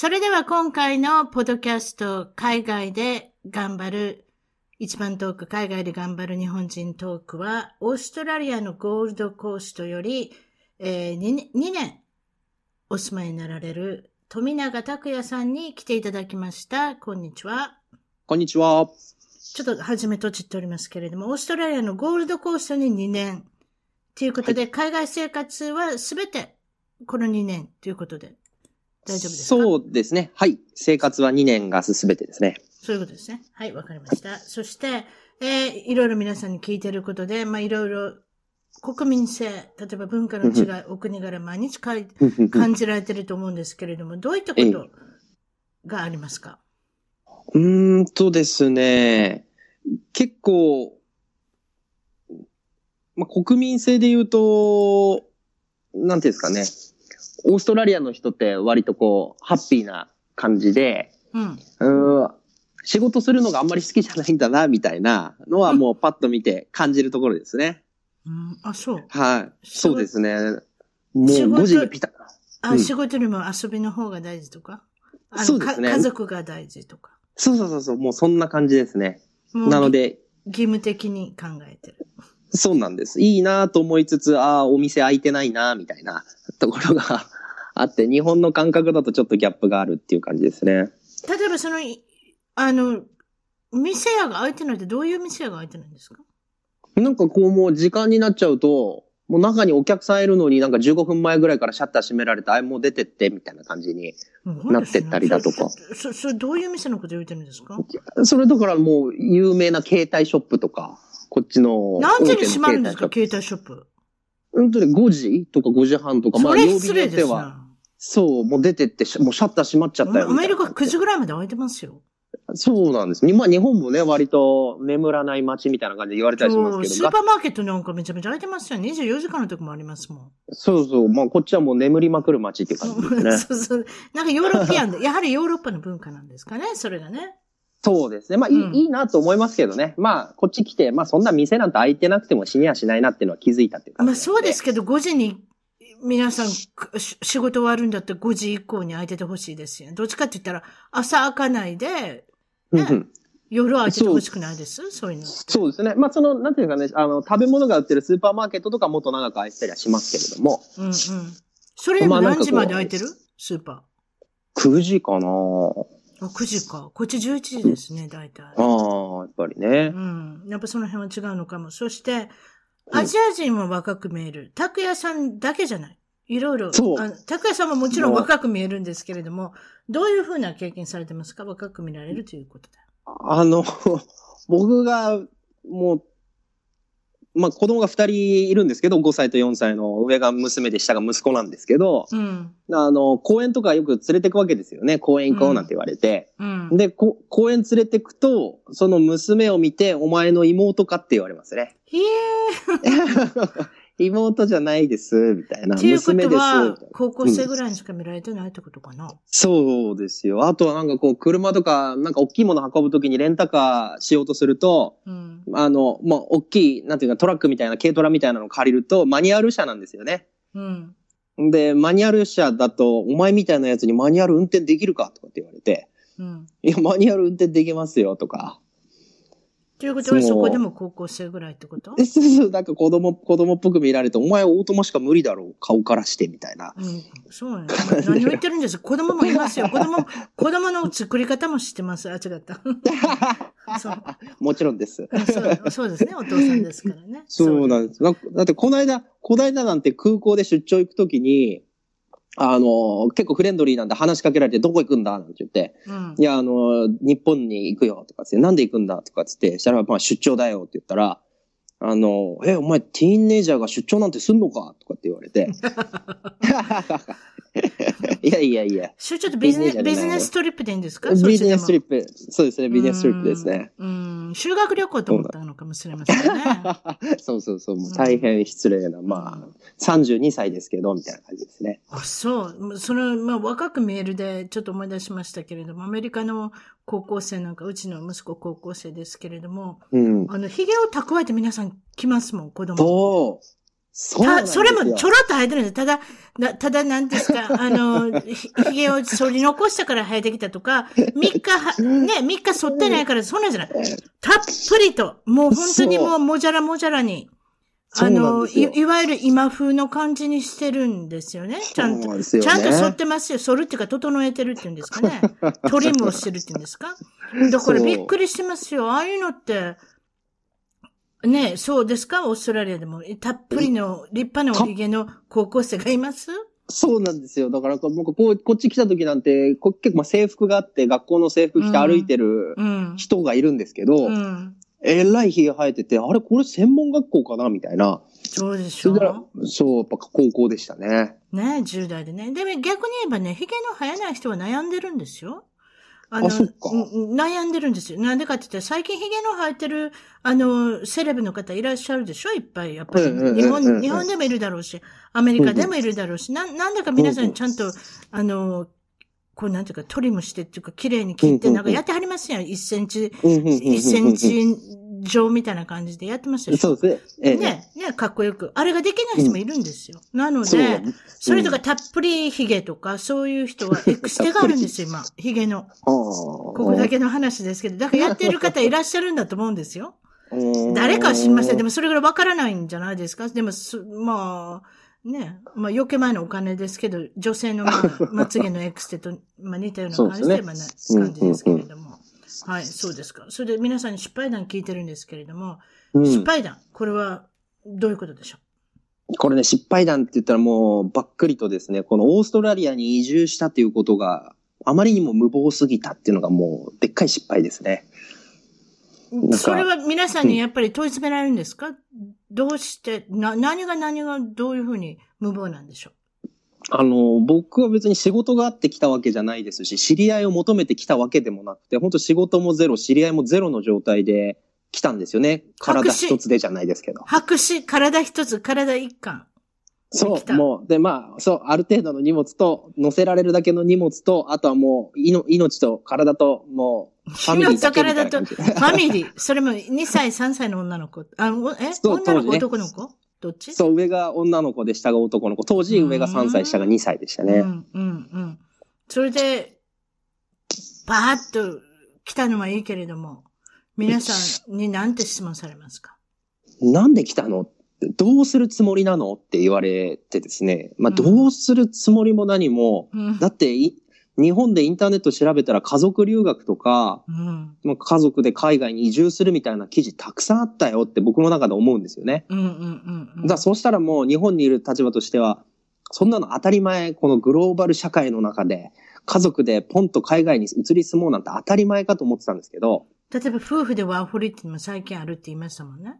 それでは今回のポッドキャスト、海外で頑張る、一番トーク、海外で頑張る日本人トークは、オーストラリアのゴールドコーストより、えー 2, 2年お住まいになられる富永拓也さんに来ていただきました。こんにちは。こんにちは。ちょっと初めとちっておりますけれども、オーストラリアのゴールドコーストに2年ということで、海外生活はすべてこの2年ということで大丈夫ですか？そうですね。はい。生活は2年がすべてですね。そういうことですね。はい、わかりました。そして、えーいろいろ皆さんに聞いてることで、まあ、いろいろ国民性、例えば文化の違い、お国柄毎日かい感じられてると思うんですけれども、どういったことがありますか？うーんとですね。結構、まあ、国民性で言うと、なんていうんですかね。オーストラリアの人って割とこう、ハッピーな感じで、うん。うーん仕事するのがあんまり好きじゃないんだな、みたいなのはもうパッと見て感じるところですね。うん、あ、そう。はい。そうですね。もう仕事5時にピタあ、うん仕事よりも遊びの方が大事とか？そうですねか家族が大事とか？そうそうそうそう、もうそんな感じですね。なので、義務的に考えてる。そうなんです。いいなと思いつつ、ああ、お店開いてないなみたいなところがあって、日本の感覚だとちょっとギャップがあるっていう感じですね。例えばその、いあの、店屋が開いてないってどういう店屋が開いてないんですかなんかこうもう時間になっちゃうと、もう中にお客さんいるのになんか15分前ぐらいからシャッター閉められて、あいもう出てってみたいな感じに。なってったりだとかそ、そ、それどういう店のこと言ってるんですかそれだからもう有名な携帯ショップとか、こっちの。何時に閉まるんですか？携帯ショップ。本当に5時とか5時半とか、まあ曜日によっては。な。そう、もう出てってし、もうシャッター閉まっちゃったよアメリカ9時時ぐらいまで開いてますよ。そうなんです。にまあ日本もね、割と眠らない街みたいな感じで言われたりしますけど、スーパーマーケットなんかめちゃめちゃ開いてますよ。24時間の時もありますもん。そうそう、まあこっちはもう眠りまくる街っていう感じですね。そうそう。なんかヨーロピアンで、やはりヨーロッパの文化なんですかね、それがね。そうですね。まあいい,、うんいいなと思いますけどね。まあこっち来て、まあそんな店なんて開いてなくても死にはしないなっていうのは気づいたっていう感じまあそうですけど、5時に皆さん仕事終わるんだったら5時以降に開いててほしいですよ。どっちかって言ったら朝開かないで、うんうん夜開いててほしくないです？そういうの。そうですね。まあその、なんていうかね、あの、食べ物が売ってるスーパーマーケットとかもっと長く開いてたりはしますけれども、うんうん。それでも何時まで開いてる？スーパ9時かなー。あ、9時か。こっち11時ですね、大体。ああ、やっぱりねう。ん。やっぱその辺は違うのかも。そして、アジア人も若く見える。拓也さんだけじゃない。いろいろ。そうあ拓也さんももちろん若く見えるんですけれども、どういうふうな経験されてますか？若く見られるということで。あの、僕が、もう、まあ子供が二人いるんですけど、5歳と4歳の上が娘で下が息子なんですけど、うん。あの、公園とかよく連れてくわけですよね。公園行こうなんて言われて。うん。で、こ公園連れてくと、その娘を見て、お前の妹かって言われますね。ひえ 妹じゃないです、みたいな。ー。っていうこ。とは高校生ぐらいにしか見られてないってことかな。そうですよ。あとはなんかこう、車とか、なんか大きいもの運ぶときにレンタカーしようとすると、うん。あの、まあ、大きい、なんていうかトラックみたいな、軽トラみたいなのを借りると、マニュアル車なんですよね。うん。で、マニュアル車だと、お前みたいなやつにマニュアル運転できるかとかって言われて、うん。いや、マニュアル運転できますよ、とか。ということはそこでも高校生ぐらいってこと？え、そうそう、なんか子供、子供っぽく見られて、お前オートマしか無理だろう、顔からして、みたいな。うん、そうね。何を言ってるんです？子供もいますよ。子供、子供の作り方も知ってます。あ、違った。そう。もちろんですそう。そうですね。お父さんですからね。そうなんです。だってこの間、この間なんて空港で出張行くときに、あの、結構フレンドリーなんで話しかけられて、どこ行くんだなんて言って、うん、いや、あの、日本に行くよとかって、なんで行くんだとかつって、したら、まあ出張だよって言ったら、あの、え、お前、ティーンネイジャーが出張なんてすんのかとかって言われて。いやいやいや。それちょっとビジネス、ビジネストリップでいいんですかビジネストリップ。そうですね、ビジネストリップですね。うん、修学旅行と思ったのかもしれませんね。そうそうそう、もう大変失礼な、まあ、32歳ですけど、みたいな感じですね。あ、そう。その、まあ、若くメールでちょっと思い出しましたけれども、アメリカの高校生なんか、うちの息子高校生ですけれども、うん、あの、髭を蓄えて皆さん来ますもん、子供。そう。そそれもちょろっと生えてるんです。ただ、ただなんですか、あの、ひげを剃り残したから生えてきたとか、3日は、ね、3日剃ってないから、そんなんじゃない。たっぷりと、もう本当にもうもじゃらもじゃらに。あのい、いわゆる今風の感じにしてるんですよね。ちゃんと、ね、ちゃんと剃ってますよ。剃るっていうか、整えてるっていうんですかね。トリムをしてるっていうんですか。だからびっくりしてますよ。ああいうのって、ねそうですか？オーストラリアでも。たっぷりの立派なおひげの高校生がいます？そうなんですよ。だから、僕、こう、こっち来た時なんて、こ結構まあ制服があって、学校の制服着て歩いてる人がいるんですけど、うんうん、えらい髭生えてて、あれ、これ専門学校かな？みたいな。そうでしょう。そう、やっぱ高校でしたね。ね10代でね。でも逆に言えばね、髭の生えない人は悩んでるんですよ。あの、あ悩んでるんですよ。なんでかって言ったら、最近髭の生えてる、あの、セレブの方いらっしゃるでしょ？いっぱい。やっぱり、日本、日本でもいるだろうし、アメリカでもいるだろうし、な、なんだか皆さんちゃんと、あの、こうなんていうか、トリムしてっていうか、綺麗に切って、なんかやってはりますやん。1センチ、1センチ状みたいな感じでやってましたそうですね。ね、ね、かっこよく。あれができない人もいるんですよ。なので、それとかたっぷり髭とか、そういう人はエクステがあるんですよ、今。髭の。ここだけの話ですけど、だからやってる方いらっしゃるんだと思うんですよ。誰かは知りません。でもそれぐらいわからないんじゃないですか？でも、まあ、ね、まあ余計前のお金ですけど、女性のまあ、まつげのエクステと、まあ似たような感じで、まあ、感じですけれども。はい、そうですか。それで皆さんに失敗談聞いてるんですけれども、うん、失敗談、これはどういうことでしょう？これね、失敗談って言ったらもうばっくりとですね、このオーストラリアに移住したっていうことがあまりにも無謀すぎたっていうのがもうでっかい失敗ですね。それは皆さんにやっぱり問い詰められるんですか、うん、どうして、な、何が何がどういうふうに無謀なんでしょう？あの、僕は別に仕事があって来たわけじゃないですし、知り合いを求めて来たわけでもなくて、本当仕事もゼロ、知り合いもゼロの状態で来たんですよね。体一つでじゃないですけど。白紙、体一つ、体一貫。そう、もう、で、まあ、そう、ある程度の荷物と、乗せられるだけの荷物と、あとはもう、いの命と体と、もう、ファミリーだけみたいな命と体と、ファミリー。それも2歳、3歳の女の子。あ、え？女の子、ね、男の子？どっち？そう、上が女の子で下が男の子。当時上が3歳、下が2歳でしたね。うん、うん、うん。それで、バーッと来たのはいいけれども、皆さんに何て質問されますか？なんで来たの？どうするつもりなの？って言われてですね。まあ、どうするつもりも何も、うん、だって日本でインターネット調べたら家族留学とか、うん、まあ、家族で海外に移住するみたいな記事たくさんあったよって僕の中で思うんですよね。うんうんうん、だそうしたらもう日本にいる立場としては、そんなの当たり前、このグローバル社会の中で、家族でポンと海外に移り住もうなんて当たり前かと思ってたんですけど。例えば夫婦でワーホリっても最近あるって言いましたもんね。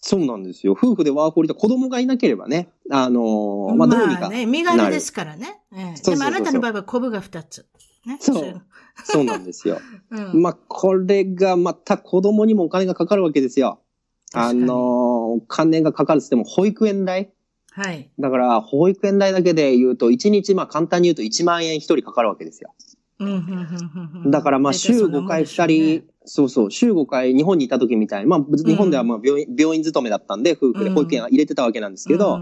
そうなんですよ。夫婦でワーホリで子供がいなければね、あのー、まあ、どうにか。まあね、身軽ですからね。ええ、でもあなたの場合はコブが2つ。ね。そう。そうなんですよ。うん、まあ、これがまた子供にもお金がかかるわけですよ。あのー、お金がかかるっつっても保育園代はい。だから、保育園代だけで言うと、1日、まあ簡単に言うと1万円1人かかるわけですよ。だからまあ週5回2人、そうそう、週5回日本にいた時みたいに、まあ日本ではまあ病院、病院勤めだったんで、夫婦で保育園入れてたわけなんですけど、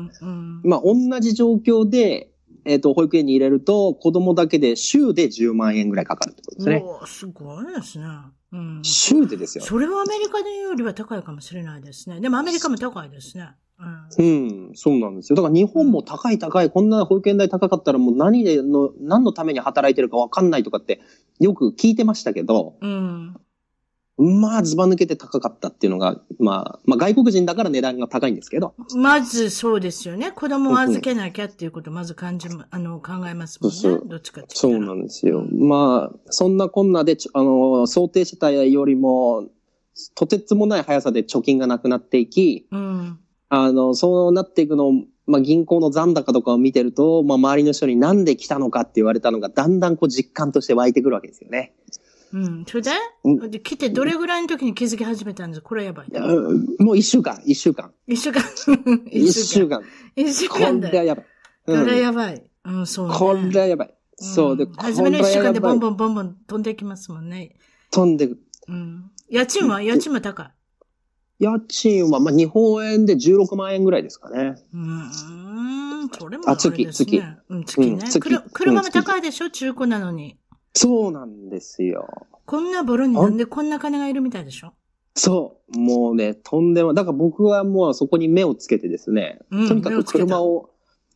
まあ同じ状況で、えっ、と、保育園に入れると、子供だけで週で10万円ぐらいかかるってことですね。すごいですね。うん。週でですよ。それはアメリカよりは高いかもしれないですね。でもアメリカも高いですね。うん。うん、そうなんですよ。だから日本も高い高い、こんな保育園代高かったらもう何での、何のために働いてるかわかんないとかってよく聞いてましたけど、うん。まあズバ抜けて高かったっていうのが、まあ、まあ外国人だから値段が高いんですけど、まずそうですよね。子供を預けなきゃっていうことをまず感じま、あの、考えますもんね。そうそうどっちかってそう。なんですよ。まあ、そんなこんなで、あの、想定してたよりも、とてつもない速さで貯金がなくなっていき、うん。あの、そうなっていくのを、まあ、銀行の残高とかを見てると、まあ、周りの人になんで来たのかって言われたのが、だんだんこう実感として湧いてくるわけですよね。うん。それで？うんで、来てどれぐらいの時に気づき始めたんです？かこれやばい。うんもう一週間、一週間。一週間。一週。間。一週こ間だ。れはやばい。こうんれはやばい。うん、そう、ね。これはやばい。そうで、ん初めの一週間でボンン。ボンボンボン飛んでいきますもんね。飛んでく。うん。家賃は？家賃も高い。家賃は、まあ、日本円で16万円ぐらいですかね。うーん、それもあ月れですね。うん、月ね。うん月くる車も高いでしょ？中古なのに。そうなんですよ。こんなボロになんでこんな金がいるみたいでしょ？そう。もうね、とんでも、だから僕はもうそこに目をつけてですね、うんとにかく車を、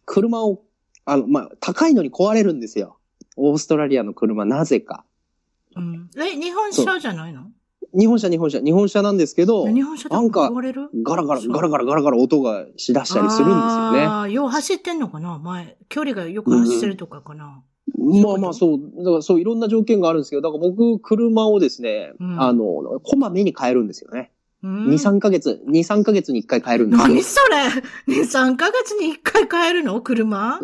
車を、あの、まあ、高いのに壊れるんですよ。オーストラリアの車、なぜか。うん。え、日本車じゃないの？日本車、日本車、日本車なんですけど、日本車でなんか壊れる？ガラガラ、ガラガラ、ガラガラ音がしだしたりするんですよね。ああ、よう走ってんのかな？前。距離がよく走ってるとかかな？まあまあそう、だからそういろんな条件があるんですけど、だから僕、車をですね、うんあの、こまめに変えるんですよね。うん2、3ヶ月、2、3ヶ月に1回変えるんですよ。何それ ?2、3ヶ月に1回買えるの？車？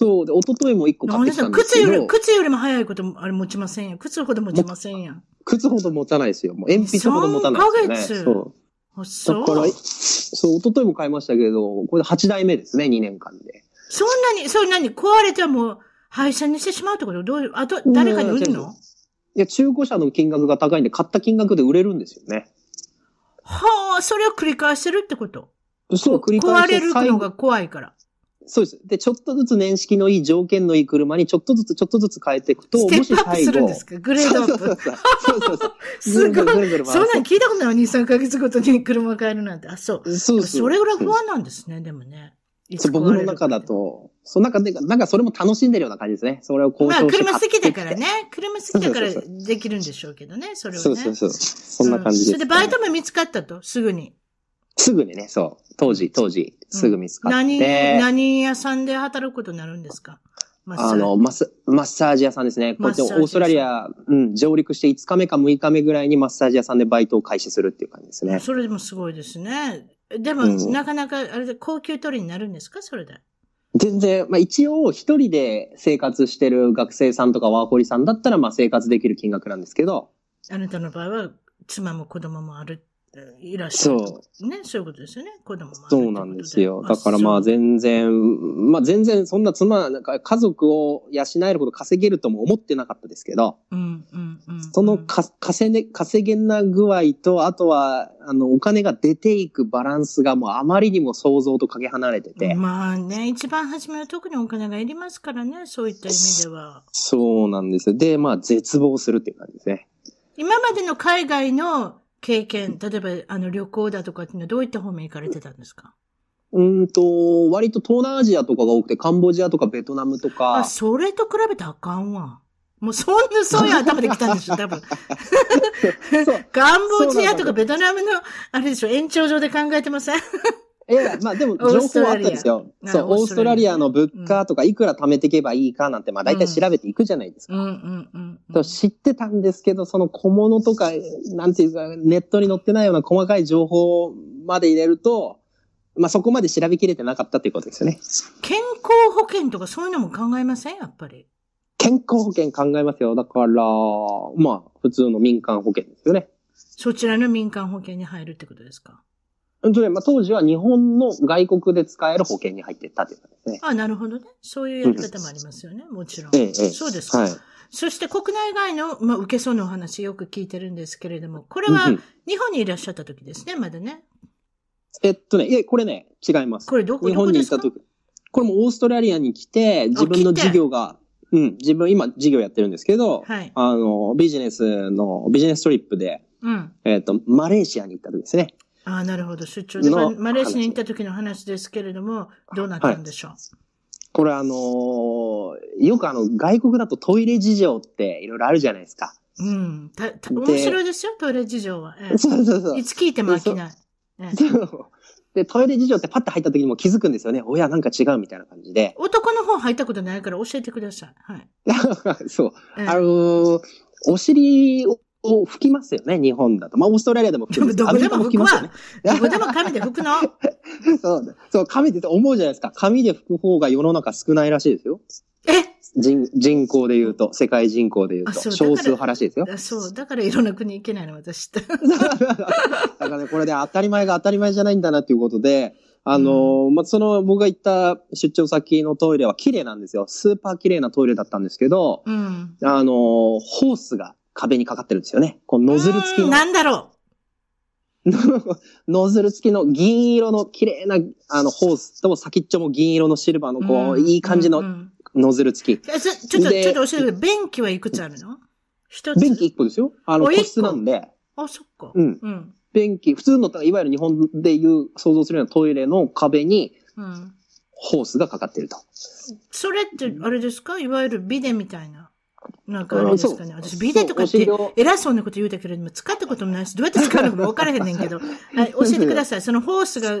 そう、で、一昨日も1個買ってきたんですけど靴より、、靴よりも早いこともあれ持ちませんよ。靴ほど持ちませんやん。靴ほど持たないですよ。もう鉛筆ほど持たないですよね。3ヶ月そう。あ、そう。だから、そう、一昨日も買いましたけど、これ8代目ですね、2年間で。そんなに、それ何？壊れたらもう、廃車にしてしまうってこと？どういう、あと、誰かに売るの？いや、中古車の金額が高いんで、買った金額で売れるんですよね。はあ、それを繰り返してるってこと？そう、繰り返して壊れるのが怖いから。そうです。で、ちょっとずつ年式のいい条件のいい車にちょっとずつちょっとずつ変えていくと、ステップアップするんもしですか？グレードアップ。そうそうそうすごい。ぐるぐるぐるそんなん聞いたことない。2、3ヶ月ごとに車を変えるなんて。あ、そう。そうそう。それぐらい不安なんですね、でもね。そう僕の中だ壊と、その中で、なんかそれも楽しんでるような感じですね。それをれるか。まあ、交渉して車好きだからね。車好きだからできるんでしょうけどね、それをね。そうそうそう。そんな感じです、うんそれでバイトも見つかったと、すぐに。すぐにね、そう。当時、当時、すぐ見つかって。何、何屋さんで働くことになるんですか？マッサージあの、マス、マッサージ屋さんですね。こっちオーストラリア、うん、上陸して5日目か6日目ぐらいにマッサージ屋さんでバイトを開始するっていう感じですね。それでもすごいですね。でも、うんなかなか、あれで高級取りになるんですか？それで。全然、まあ一応一人で生活してる学生さんとかワーホリさんだったらまあ生活できる金額なんですけど、あなたの場合は、妻も子供もある、いらっしゃる。。そうね、そういうことですよね。子供もそうなんですよ。だからまあ全然、まあ全然そんな妻、なんか家族を養えるほど稼げるとも思ってなかったですけど、うん、うん、うん。そのか稼げ、稼げな具合と、あとは、あの、お金が出ていくバランスがもうあまりにも想像とかけ離れてて、まあね、一番初めは特にお金がいりますからね、そういった意味では。そうなんですよ。で、まあ絶望するっていう感じですね。今までの海外の経験、例えばあの旅行だとかっていうのはどういった方面行かれてたんですか？うーんと、割と東南アジアとかが多くて、カンボジアとかベトナムとあ、か、それと比べたらあかんわ。もうそんな、そういう頭で来たんでしょ、多分。カンボジアとかベトナムの、あれでしょ、延長上で考えてません？いや、まあでも 情報はあったんですよ。そう、オーストラリアの物価とかいくら貯めていけばいいかなんて、まあ大体調べていくじゃないですか。うんうんうん。そう知ってたんですけど、その小物とか、なんていうか、ネットに載ってないような細かい情報まで入れると、まあそこまで調べきれてなかったっていうことですよね。健康保険とかそういうのも考えません？やっぱり。健康保険考えますよ。だから、まあ普通の民間保険ですよね。そちらの民間保険に入るってことですか？うんとね、まあ当時は日本の外国で使える保険に入ってったっていうですね。あ、なるほどね。そういうやり方もありますよね。もちろん。ええ、ええ。そうですか。はい。そして国内外の、まあ、受けそうなお話よく聞いてるんですけれども、これは日本にいらっしゃった時ですね、まだね。えっとね、いえ、これね、違います。これどこ、日本どこですか？に行った時。これもオーストラリアに来て、自分の事業が、うん、自分今事業やってるんですけど、はい。あの、ビジネスの、ビジネストリップで、うん。えっ、と、マレーシアに行った時ですね。ああ、なるほど。出張で。のママレーシアに行った時の話ですけれども、どうなったんでしょう？これあのーよくあの、外国だとトイレ事情っていろいろあるじゃないですか。うん。た、た、で面白いですよ、トイレ事情は。ええそうそうそうい。つ聞いても飽きない。ええそうで、トイレ事情ってパッと入った時にも気づくんですよね。おや、なんか違うみたいな感じで。男の方入ったことないから教えてください。はい。そう。ええあのーお尻をを拭きますよね、日本だと。まあ、オーストラリアでも拭くんですけどこでもアメリカ拭くわますよね。どこでも紙で拭くの そう、そう、紙で思うじゃないですか。紙で拭く方が世の中少ないらしいですよ。え？人、人口で言うと、世界人口で言うと、う少数派らしいですよ。あそう。だからいろんな国行けないの、私って。だからね、これで当たり前が当たり前じゃないんだなっていうことで、あのーまあ、その僕が行った出張先のトイレは綺麗なんですよ。スーパー綺麗なトイレだったんですけど、うん。あのーホースが壁にかかってるんですよね。このノズル付きの、うんなんだろ ノズル付きの銀色の綺麗なあのホースと先っちょも銀色のシルバーのう。こう、んいい感じのノズル付き。ちょっと、でちょっと教えてくれ。便器はいくつあるの？一つ。便器1個ですよ。あの、個室なんで。あ、そっか。うん。うん。便器、普通の、いわゆる日本でいう、想像するようなトイレの壁にうん。ホースがかかってると。それって、あれですか？いわゆるビデみたいな。なんかあれですかね。私、ビデとかって偉そうなこと言うたけれども、使ったこともないし、どうやって使うのかも分からへんねんけど。はい、教えてください。そのホースが、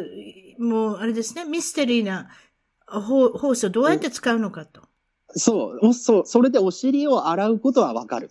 もう、あれですね、ミステリーなホホースをどうやって使うのかと。そう、おそう、それでお尻を洗うことはわかる。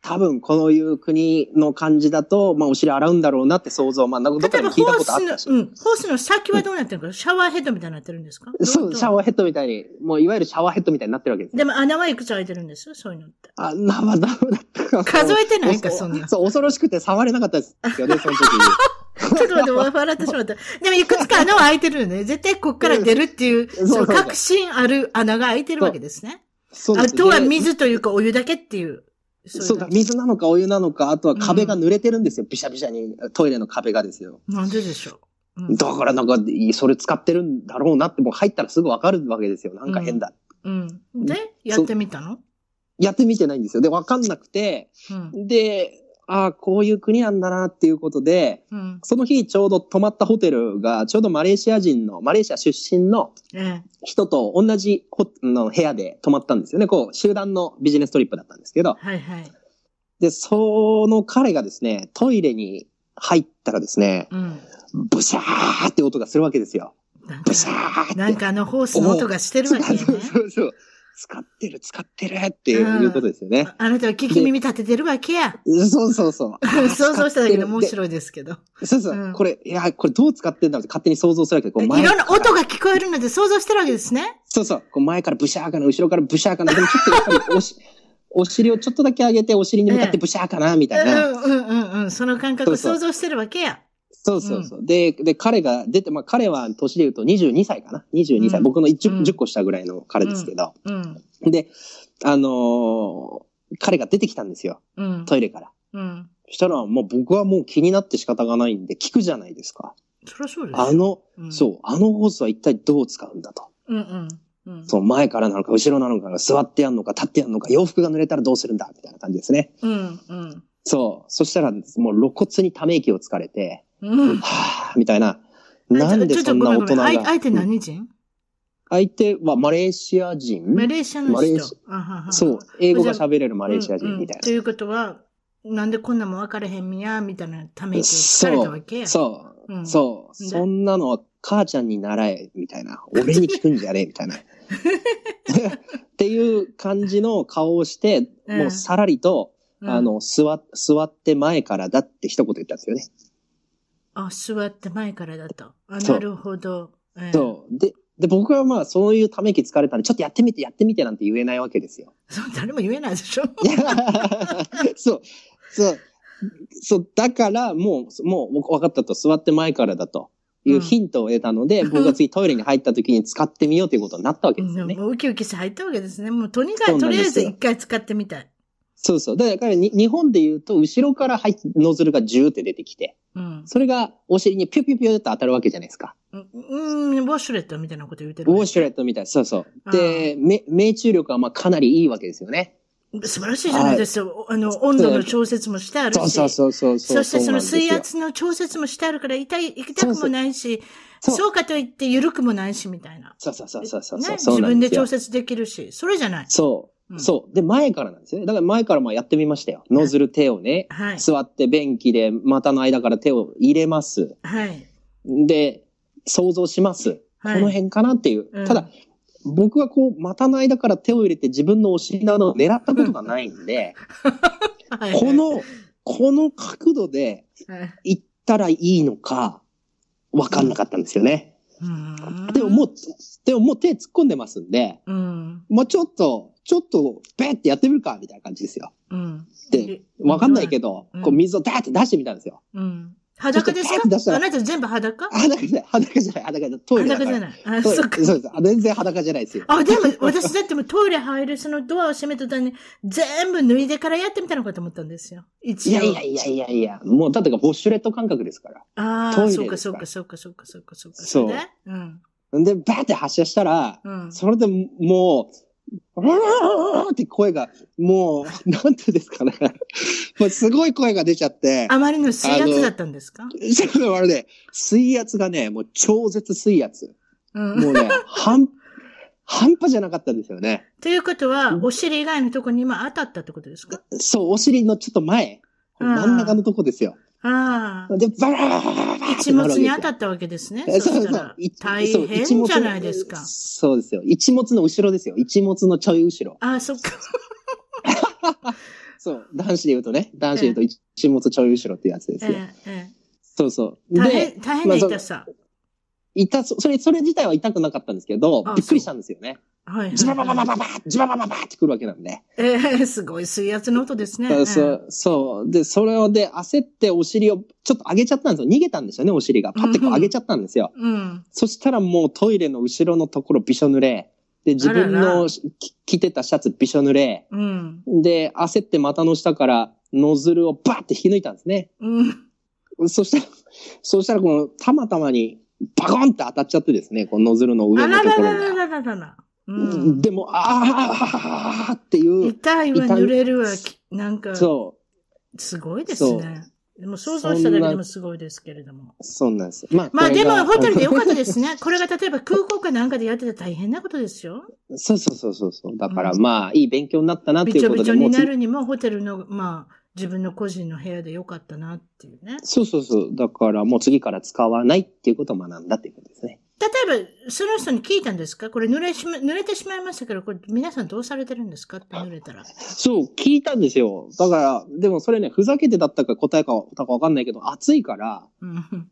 多分、こういう国の感じだと、まあ、お尻洗うんだろうなって想像、まあ、どっか例えば、でも聞いたホーことあったしス。の、うん、ホースの先はどうなってるの？か、シャワーヘッドみたいになってるんですか？そう、シャー。ワーヘッドみたいに、もういわゆるシャワーヘッドみたいになってるわけですよ。でも穴はいくつ開いてるんですそういうのって。あ、な、まだ、だ数えてないか そんなそう、恐ろしくて触れなかったですよね、その時に。ちょっと待って、笑ってしまった。でも、いくつか穴は開いてるのね。絶対こっから出るっていう、そう確信ある穴が開いてるわけですね。そうですあとはで水というかお湯だけっていう。そうだ、い水なのかお湯なのか、あとは壁が濡れてるんですよ。びしゃびしゃに、トイレの壁がですよ。なんででしょう。うんだからなんか、いそれ使ってるんだろうなって、もう入ったらすぐわかるわけですよ。なんか変だ。うん。で、やってみたの？やってみてないんですよ。で、わかんなくて、うん。で、ああ、こういう国なんだなっていうことで、うん。その日ちょうど泊まったホテルが、ちょうどマレーシア人の、マレーシア出身のええ。人と同じホの部屋で泊まったんですよね。こう、集団のビジネストリップだったんですけど。はいはい。で、その彼がですね、トイレに入ったらですね、うん。ブシャーって音がするわけですよ。ブシャか、ーって。なんかあのホースの音がしてるわけよそうね。そうそう。使ってる、使ってるっていうことですよね。あなたは聞き耳立ててるわけや。そうそうそう。想像しただけで面い。白いですけど。そうそう、うんこれ、いや、これどう使ってんだろうって勝手に想像するわけで、こういろんな音が聞こえるので想像してるわけですね。そうそう。こう前からブシャーかな、後ろからブシャーかな。でもちょっとやっぱりおし、お尻をちょっとだけ上げて、お尻に向かってブシャーかな、みたいな。うんうんうんうん。その感覚想像してるわけや。そうそうそう。で、で、彼が出て、まあ彼は年で言うと22歳かな？22歳。うん僕の 10,、うん10個下ぐらいの彼ですけど。うん。で、あのー彼が出てきたんですよ。うん。トイレから。うん。そしたら、もう僕はもう気になって仕方がないんで、聞くじゃないですか。そりゃそうですよ。あの、うんそう、あのホースは一体どう使うんだと。うんうん。うん。そう、前からなのか、後ろなのか、座ってやんのか、立ってやんのか、洋服が濡れたらどうするんだ、みたいな感じですね。うんうん。そう。そしたら、もう露骨にため息をつかれて、うん。はぁ、みたいな。なんでそんな大人が。相相手うん何人？相手はマレーシア人？マレーシアの人そう。英語が喋れるマレーシア人みたいということは、なんでこんなもん分かれへんみや、みたいなため息をつかれたわけや。な。そう。うんそう。でそんなのは母ちゃんに習え、みたいな。俺に聞くんじゃねえ、みたいな。っていう感じの顔をして、うんもうさらりと、うんあ、の、座って前からだって一言言ったんですよね。あ、座って前からだと。あ、なるほど。ええそう。で、で、僕はまあ、そういうため息疲れたんで、ちょっとやってみて、やってみてなんて言えないわけですよ。そう、誰も言えないでしょ。そう。そう。そう。だから、もう、もう、分かったと、座って前からだと。いうヒントを得たので、僕が次トイレに入った時に使ってみようということになったわけですよね。もうウキウキして入ったわけですね。もうとにかく、とりあえず一回使ってみたい。そうそう。だからに日本で言うと、後ろから入っノズルがジューって出てきて、うん。それがお尻にピュピュピュって当たるわけじゃないですか。うん、ウォシュレットみたいなこと言ってる、ウォシュレットみたい。そうそう。で、め命中力はまあかなりいいわけですよね。素晴らしいじゃないですか。あの、温度の調節もしてあるし。そうそうそうそう。そしてその水圧の調節もしてあるから、痛い、痛くもないし、そうかといって緩くもないし、みたいな。そうそうそうそうそう。ね、自分で調節できるし、それじゃない。そう。うん、そう。で、前からなんですよね。だから前からまあやってみましたよ。ノズル手をね、はい、座って便器で股の間から手を入れます。はい。で、想像します。はい、この辺かなっていう。うん、ただ、僕はこう、股の間から手を入れて自分のお尻の穴を狙ったことがないんで、はい。この、この角度で行ったらいいのか、わかんなかったんですよね。でももう、でももう手突っ込んでますんで、うん、もうちょっと、ちょっと、べってやってみるか、みたいな感じですよ。うん、で、わかんないけど、こう水をダーって出してみたんですよ。うん裸ですか？あなた全部裸？裸じゃない、裸じゃない、裸じゃない。トイレ裸じゃない。あ、そっか。そうです。全然裸じゃないですよ。あ、でも、私だってもトイレ入る、そのドアを閉めた途に、全部脱いでからやってみたのかと思ったんですよ。一応。いやいやいやいやいや、もう、だってか、ウォッシュレット感覚ですから。ああ、そうか？そうかそうかそうかそうかそうか。そう。うん。で、バーって発射したら、うん、それでもう、ーって声が、もう、なんてですかね。もうすごい声が出ちゃって。あまりの水圧だったんですか？そう、あれね、水圧がね、もう超絶水圧。うん、もうね、半、半端じゃなかったんですよね。ということは、お尻以外のところに今当たったってことですか？そう、お尻のちょっと前。真ん中のとこですよ。ああ。で、バラー一物に当たったわけですね。そうそう。大変じゃないですか。そうですよ。一物の後ろですよ。一物のちょい後ろ。ああ、そっか。そう。男子で言うとね、男子で言うと一物ちょい後ろっていうやつですよ。そうそう。大変、大変な痛さ。痛そ、それ、それ自体は痛くなかったんですけど、びっくりしたんですよね。はい、ジババババババジババババってくるわけなんで。ええー、すごい水圧の音ですね。そう、そう。で、それをで、焦ってお尻をちょっと上げちゃったんですよ。逃げたんですよね、お尻が。パッてこう上げちゃったんですよ。うん。そしたらもうトイレの後ろのところびしょ濡れ。で、自分の着てたシャツびしょ濡れ。うん。で、焦って股の下からノズルをバーって引き抜いたんですね。うん。そしたら、そしたらこの、たまたまに、バコンって当たっちゃってですね、このノズルの上のところに。あららららららら。うん、でも、ああっていう。痛いわ、濡れるわ、なんか。そう。すごいですね。でも想像しただけでもすごいですけれども。そうなんです。まあ、まあでもホテルでよかったですね。これが例えば空港かなんかでやってたら大変なことですよ。そうそうそうそう。だからまあ、いい勉強になったなっていうことで。びちょびちょになるにもホテルの、まあ、自分の個人の部屋でよかったなっていうね。そうそうそう。だからもう次から使わないっていうことを学んだっていうことですね。例えば、その人に聞いたんですか？これ濡れしま、濡れてしまいましたけど、これ皆さんどうされてるんですか？って濡れたら。そう、聞いたんですよ。だから、でもそれね、ふざけてだったか答えかかわかんないけど、暑いから、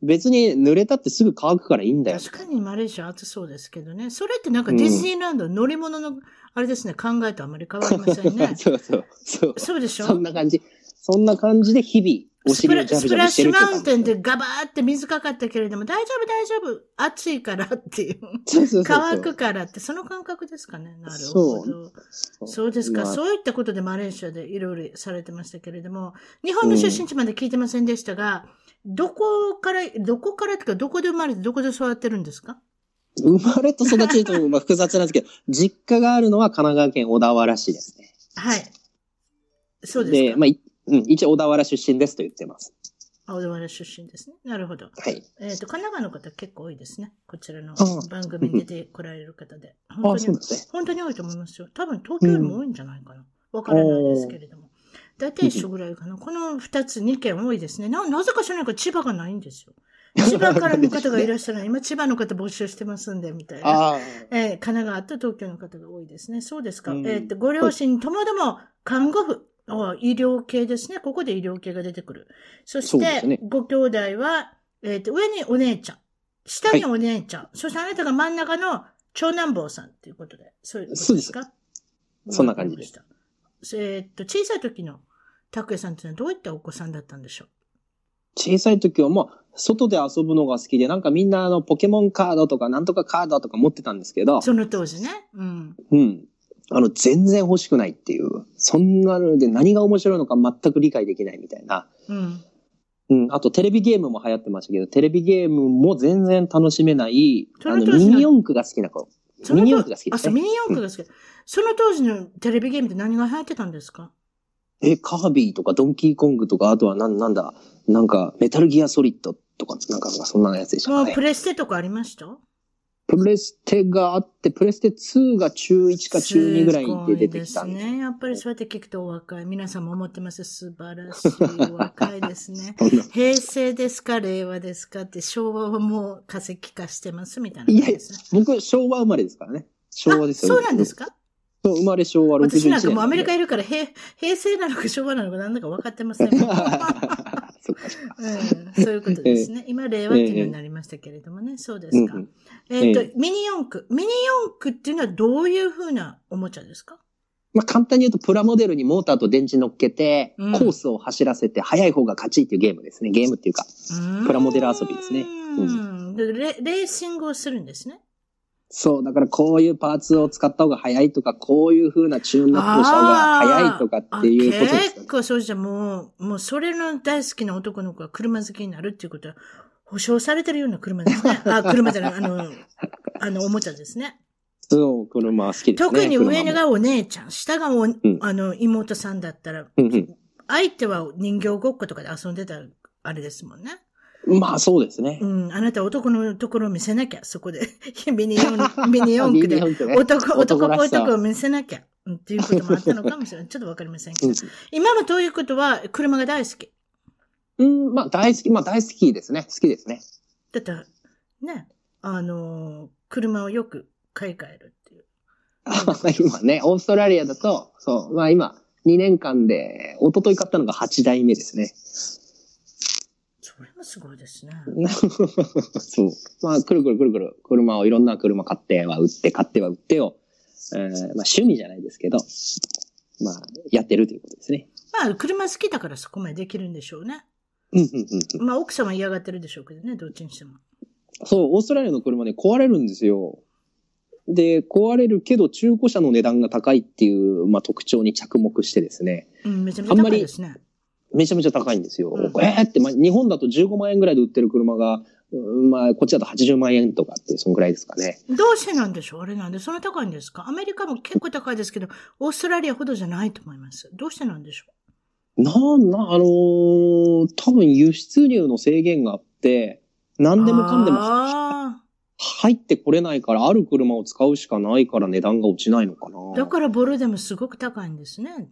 別に濡れたってすぐ乾くからいいんだよ。確かにマレーシア暑そうですけどね。それってなんかディズニーランド、乗り物の、あれですね、考えとあまり変わりませんね。そうそう。そうそうでしょ？そんな感じ。そんな感じで日々、お尻をジャブジャブしてるスプラッシュマウンテンでガバーって水かかったけれども、大丈夫大丈夫暑いからっていう。そうそう乾くからって、その感覚ですかね。なるほど。そうそうですか、まあ、そういったことでマレーシアでいろいろされてましたけれども、日本の出身地まで聞いてませんでしたが、うん、どこから、どこからってか、どこで生まれてどこで育ってるんですか？生まれと育ちとまあ複雑なんですけど、実家があるのは神奈川県小田原市ですね。はい。そうですか。で、まあ、うん、一応小田原出身ですと言ってます。小田原出身ですね。なるほど。はい。えっ、ー、と、神奈川の方結構多いですね。こちらの番組に出てこられる方で。本当に、ね、本当に多いと思いますよ。多分東京よりも多いんじゃないかな。わ、うん、からないですけれども。大体一緒ぐらいかな。この二つ、二件多いですね。な、なぜか知らないか千葉がないんですよ。千葉からの方がいらっしゃる今千葉の方募集してますんで、みたいな。えー、神奈川と東京の方が多いですね。そうですか。うん、えっ、ー、と、ご両親ともども看護婦。あ医療系ですね。ここで医療系が出てくる。そして、ね、ご兄弟は、えっ、ー、と、上にお姉ちゃん。下にお姉ちゃん。はい、そしてあなたが真ん中の長男坊さんということで。そういうことですか？そんな感じでした。えっ、と、小さい時の拓也さんっていうのはどういったお子さんだったんでしょう？小さい時はもう、外で遊ぶのが好きで、なんかみんなあの、ポケモンカードとか、なんとかカードとか持ってたんですけど。その当時ね。うん。うん。あの、全然欲しくないっていう、そんなので何が面白いのか全く理解できないみたいな。うん。うん。あと、テレビゲームも流行ってましたけど、テレビゲームも全然楽しめない、あの、ミニ四駆が好きな子。ミニ四駆が好きであ、そう、すね。ミニ四駆が好き。その当時のテレビゲームって何が流行ってたんですか？え、カービィとかドンキーコングとか、あとはなん、なんだ、なんか、メタルギアソリッドとか、なんか、そんなやつでしたかねもうプ。レステとかありました？プレステがあって、プレステ2が中1か中2ぐらいで出てきたんで。すね。やっぱりそうやって聞くとお若い。皆さんも思ってます。素晴らしい。お若いですね。平成ですか令和ですかって昭和はもう化石化してますみたいないやいや僕、昭和生まれですからね。昭和ですよ。あそうなんですか？生まれ昭和61年。私なんかもうアメリカいるから平平成なのか昭和なのか何だか分かってません。そ。ういうことですね。今、令和っていうのになりましたけれどもね。そうですか。えっ、と、えミニ四駆。ミニ四駆っていうのはどういうふうなおもちゃですか？まあ、簡単に言うと、プラモデルにモーターと電池乗っけて、うんコースを走らせて、速い方が勝ちっていうゲームですね。ゲームっていうか。プラモデル遊びですねうん。でレレーシングをするんですね。そう、だからこういうパーツを使った方が速いとか、こういう風なチューンアップした方が速いとかっていうことですよ結構そうじゃもう、もうそれの大好きな男の子が車好きになるっていうことは、保証されてるような車ですね。あ、車じゃない、あの、あの、おもちゃですね。そう、車好きですね。特に上がお姉ちゃん、下がお、んあの、妹さんだったら、うん相手は人形ごっことかで遊んでたあれですもんね。うん。まあそうですね。う。ん、あなた男のところを見せなきゃ、そこで。ミニ四 ミニ四駆で。男、男っぽいとこ男らしさ。を見せなきゃ。うんっていうこともあったのかもしれない。ちょっとわかりませんけどうん。今もということは、車が大好き。うん、まあ大好き、まあ大好きですね。好きですね。だって、ね、あのー車をよく買い替えるっていう。今ね、オーストラリアだと、そう、まあ今、2年間で、一昨日買ったのが8台目ですね。すごいですね。そう。まあ、くるくるくるくる、車をいろんな車買っては売って、買っては売ってを、えーまあ趣味じゃないですけど、まあ、やってるということですね。まあ、車好きだからそこまでできるんでしょうね。うんうんうんうん。まあ、奥様嫌がってるでしょうけどね、どっちにしても。そう、オーストラリアの車ね、壊れるんですよ。で、壊れるけど中古車の値段が高いっていう、まあ、特徴に着目してですね、うん、めちゃめちゃ高いですね。めちゃめちゃ高いんですよ。うんえーって、まあ、日本だと15万円ぐらいで売ってる車が、うんまあ、こっちだと80万円とかってそんぐらいですかね。どうしてなんでしょう？あれなんで、そんな高いんですか？アメリカも結構高いですけど、オーストラリアほどじゃないと思います。どうしてなんでしょなんな、あのー多分輸出入の制限があって、う何でもかんでもあ入ってこれないから、ある車を使うしかないから値段が落ちないのかな。ーだからボルでもすごく高いんですね。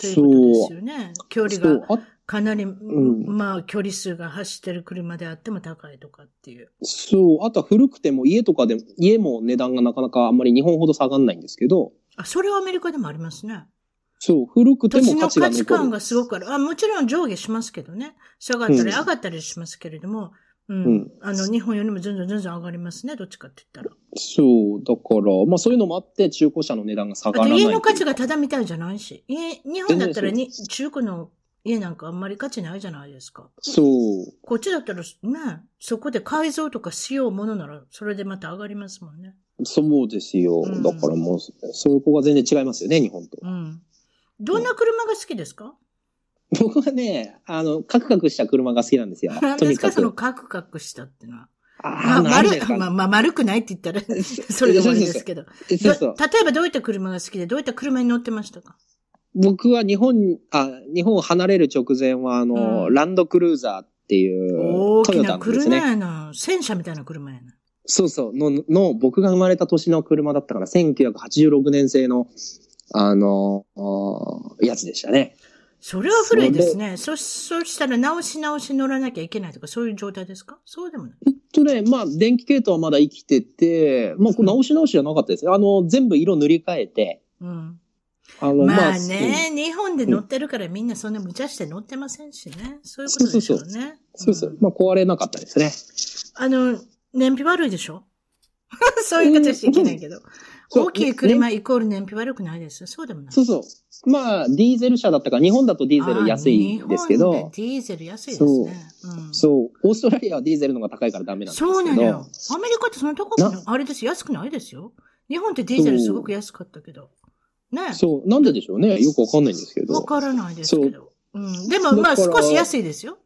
ということですよね。距離があかなり、んまあ、距離数が走ってる車であっても高いとかっていう。そう。あとは古くても家とかで、家も値段がなかなかあんまり日本ほど下がんないんですけど、あ、それはアメリカでもありますね。そう、古くても価値が価値残る。観がすごくある。あもちろん上下しますけどね。下がったりうん上がったりしますけれども、うん。うんあの、日本よりも全然全然上がりますね。どっちかって言ったら。そう。だから、まあそういうのもあって中古車の値段が下がらない。家の価値がただみたいじゃないし。家、日本だったらに中古の家なんかあんまり価値ないじゃないですか。そう。こっちだったらね、そこで改造とかしようものなら、それでまた上がりますもんね。そうですよ。うんだからもう、そういう子が全然違いますよね、日本と。うん。どんな車が好きですか、僕はね、あの、カクカクした車が好きなんですよ何。とですか？その。カクカクしたっていうのは。まああ、あ、なん丸まあ、まあ、丸くないって言ったら、それで終わりですけど。そうそうど。例えばどういった車が好きで、どういった車に乗ってましたか？僕は日本、あ、日本を離れる直前は、あの、うんランドクルーザーっていう、大きなトヨタのです車ね。やな。戦車みたいな車やな。そうそう。の、の、僕が生まれた年の車だったから、1986年製の、あの、あやつでしたね。それは古いですね。そ、そしたら直し直し乗らなきゃいけないとか、そういう状態ですか？そうでもない。えっとね、まあ、電気系統はまだ生きてて、まあ、これ直し直しじゃなかったですね。あの、全部色塗り替えて、うん。あの、まあね、日本で乗ってるからみんなそんな無茶して乗ってませんしね。そういうことでしょうね。そうそう。まあ、壊れなかったですね。あの、燃費悪いでしょ？そういうことしちゃいけないけど。そう大きい車イコール燃費悪くないです。そうでもない。そうそう。まあ、ディーゼル車だったから、日本だとディーゼル安いんですけどあ日本、でディーゼル安いですね。うんそう、オーストラリアはディーゼルの方が高いからダメなんですけど。そうなのよ。アメリカってそんな高くないあれですよ安くないですよ。日本ってディーゼルすごく安かったけど。ね。そう、なんででしょうね。よくわかんないんですけど。わからないですけど。うん。でもまあ少し安いですよ。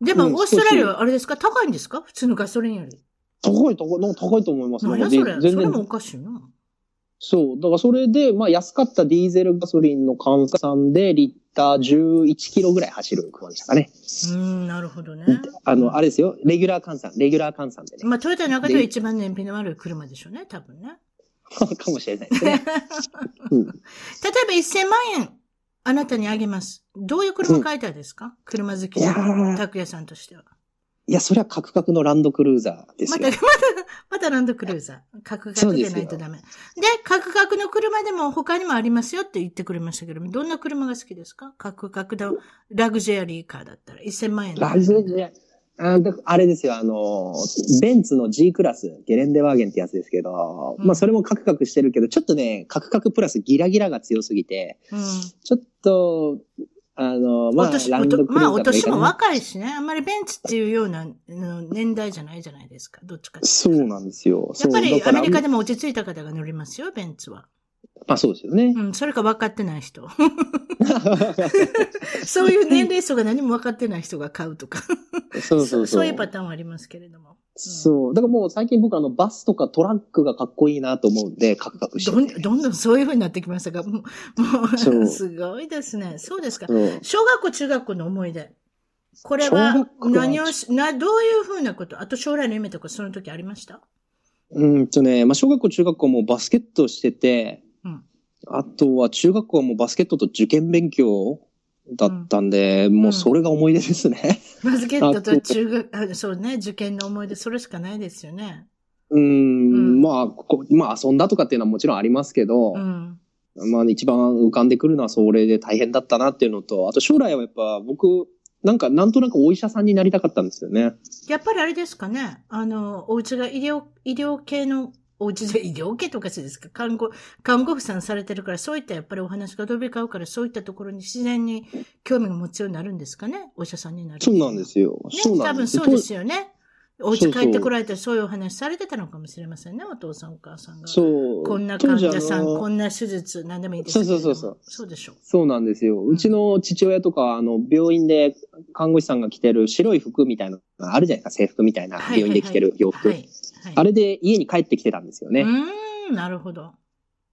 でも、うんオーストラリアはあれですか？高いんですか？普通のガソリンより。高い、高い、なんか高いと思います。何やそれ。なんかで全それもお然。かしいな。そう。だからそれで、まあ安かったディーゼルガソリンの換算で、リッター11キロぐらい走る車でしたかね。うーん、なるほどね。あの、あれですよ。レギュラー換算。レギュラー換算でね。まあ、トヨタの中では一番燃費の悪い車でしょうね、多分ね。かもしれないですね。うん例えば1000万円、あなたにあげます。どういう車買いたいですか、車好きのー拓也さんとしては。いや、それはカクカクのランドクルーザーですまた、よま。た、またランドクルーザー。カクカクでないとダメ。でカクカクの車でも他にもありますよって言ってくれましたけど、どんな車が好きですか？カクカクのラグジュアリーカーだったら1000万円のラグジュアあだあれですよ、あの、ベンツの G クラス、ゲレンデワーゲンってやつですけど、うんまあそれもカクカクしてるけど、ちょっとね、カクカクプラスギラギラが強すぎて、うん。ちょっと、あの、まあ、お年、ラおとンドクルーザーまあ、お年も若いしね。あんまりベンツっていうようなうん年代じゃないじゃないですか。どっちかっていうとそうなんですよ。やっぱりアメリカでも落ち着いた方が乗りますよ、ベンツは。まあそうですよね。うん、それか分かってない人。そういう年齢層が何も分かってない人が買うとか。そうそうそう。いうパターンはありますけれども。そう。だからもう最近僕あのバスとかトラックがかっこいいなと思うんで、カクカクしてどんて。どんどんそういう風になってきましたが、もう、もうそう すごいですね。そうですか。そう小学校、中学校の思い出。これ小は何をし、な、どういう風なこと？あと将来の夢とかその時ありました？うんとね、まあ小学校、中学校もバスケットしてて、うんあとは中学校はもうバスケットと受験勉強だったんで、もうそれが思い出ですね。バスケットと中学、あそうね、受験の思い出、それしかないですよね。うーん、うんまあ、ここ、まあ遊んだとかっていうのはもちろんありますけど、うん。まあ一番浮かんでくるのはそれで大変だったなっていうのと、あと将来はやっぱ僕、なんかなんとなくお医者さんになりたかったんですよね。やっぱりあれですかね。あの、お家が医療、医療系の、お家で医療系とかしですか？看護、看護婦さんされてるから、そういったやっぱりお話が飛び交うから、そういったところに自然に興味が持つようになるんですかね？お医者さんになる。そうなんですよ。そうね、多分そうですよね。お家帰ってこられてそういうお話されてたのかもしれませんね、お父さんお母さんが。そう。こんな患者さん、こんな手術、何でもいいですけそうそうそうそう。そうでしょう。そうなんですよ。うちの父親とか、あの、病院で看護師さんが着てる白い服みたいなあるじゃないですか、制服みたいな、はい病院で着てる洋服。はい。はい。あれで家に帰ってきてたんですよね。うーん、なるほど。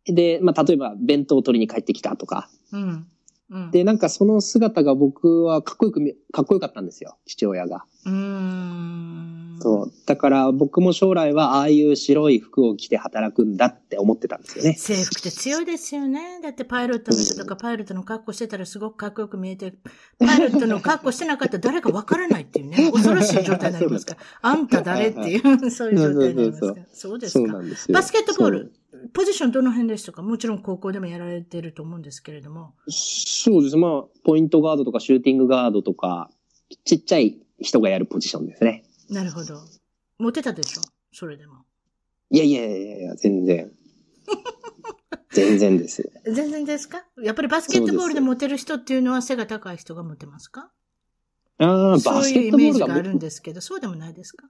で、まあ、例えば弁当を取りに帰ってきたとか。うん。うん。で、なんかその姿が僕はかっこよく見、かっこよかったんですよ、父親が。うーん。そう。だから僕も将来はああいう白い服を着て働くんだって思ってたんですよね。制服って強いですよね。だってパイロットの人とかパイロットの格好してたらすごくかっこよく見えて、パイロットの格好してなかったら誰かわからないっていうね、恐ろしい状態になりますから。あんた誰っていう、そういう状態になりますから。そうですか。すよ。バスケットボール、ポジションどの辺でしたか？もちろん高校でもやられてると思うんですけれども。そうそうです。まあ、ポイントガードとかシューティングガードとか、ちっちゃい人がやるポジションですね。なるほど。モテたでしょ？それでも。いやいやいやいや、全然。全然です。全然ですか？やっぱりバスケットボールでモテる人っていうのは背が高い人がモテますか？ああ、バそうスケいうイメージットボールががあるんですけど、そうでもないですか？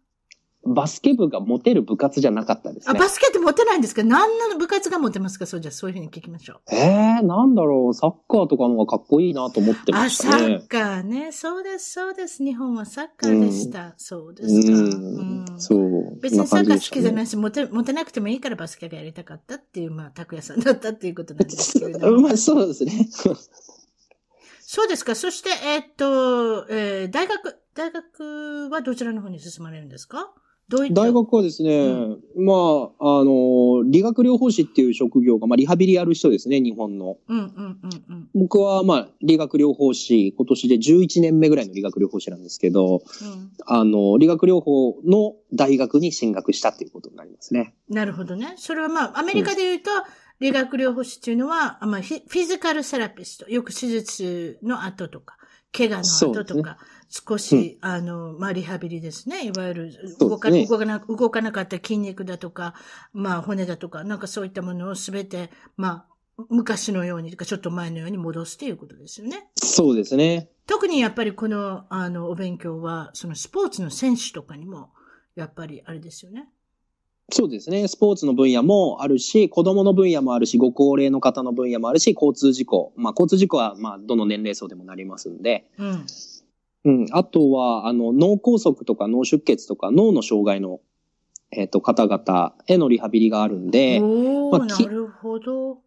バスケ部がモテる部活じゃなかったですあ、ね。バスケってモテないんですか？何の部活がモテますか？そうじゃあそういうふうに聞きましょう。ええー、なんだろう、サッカーとかの方がかっこいいなと思ってまあ、サしたねッ。カーね。そうです、そうです。日本はサッカーでした。そうですか。うん、そう。別にサッカー好きじゃないい。し、モテ、モテなくてもいいからバスケがやりたかったっていう、まあ、拓也さんだったっていうことなんですけれども。まあ、そうですね。そうですか。そして、えーっと、えー大学、大学はどちらの方に進まれるんですか？どういった大学はですね、うまあ、あの、理学療法士っていう職業が、まあ、リハビリやる人ですね、日本の。うんうんうんうん。僕は、まあ、理学療法士、今年で11年目ぐらいの理学療法士なんですけど、うんあの、理学療法の大学に進学したっていうことになりますね。なるほどね。それはまあ、アメリカで言うと、理学療法士っていうのは、あまあ、フィフィジカルセラピスト。よく手術の後とか、怪我の後とか、少し、あの、まあ、リハビリですね。いわゆる、動か、ね動かな、動かなかった筋肉だとか、まあ、骨だとか、なんかそういったものをすべて、まあ、昔のように、ちょっと前のように戻すということですよね。そうですね。特にやっぱりこの、あの、お勉強は、そのスポーツの選手とかにも、やっぱりあれですよね。そうですね。スポーツの分野もあるし、子供の分野もあるし、ご高齢の方の分野もあるし、交通事故。まあ、交通事故は、まあ、どの年齢層でもなりますんで、うん。うん。あとは、あの、脳梗塞とか脳出血とか脳の障害の、えっ、ー、と、方々へのリハビリがあるんで。おまあ、なるほど。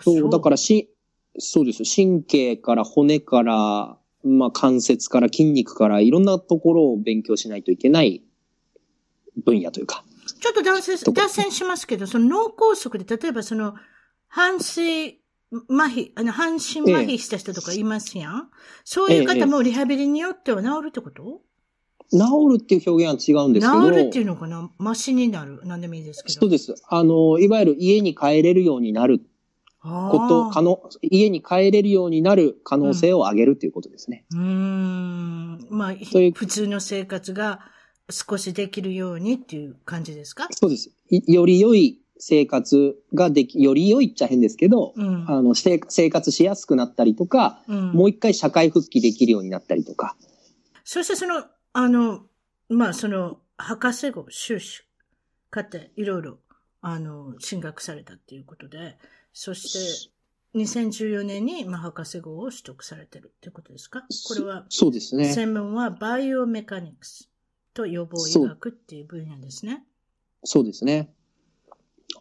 そう、だからし、そうです。神経から骨から、まあ、関節から筋肉からいろんなところを勉強しないといけない分野というか。ちょっと脱線脱線しますけど、その脳梗塞で、例えばその、半身麻痺、あの、半身麻痺した人とかいますやん、ええ、そういう方もリハビリによっては治るってこと、治るっていう表現は違うんですけど。治るっていうのかな？マシになる。何でもいいですけど。そうです。あの、いわゆる家に帰れるようになること、可能、家に帰れるようになる可能性を上げるっていうことですね。うん。うんまあ、普通の生活が少しできるようにっていう感じですか？そうです。より良い生活ができ、より良いっちゃ変ですけど、うん、あの生活しやすくなったりとか、うん、もう一回社会復帰できるようになったりとか。そしてその、あの、まあ、その、博士号、修士課程、いろいろ、あの、進学されたっていうことで、そして、2014年に、まあ、博士号を取得されてるっていうことですか？これは、そうですね。専門はバイオメカニクスと予防医学っていう分野ですね。そうですね。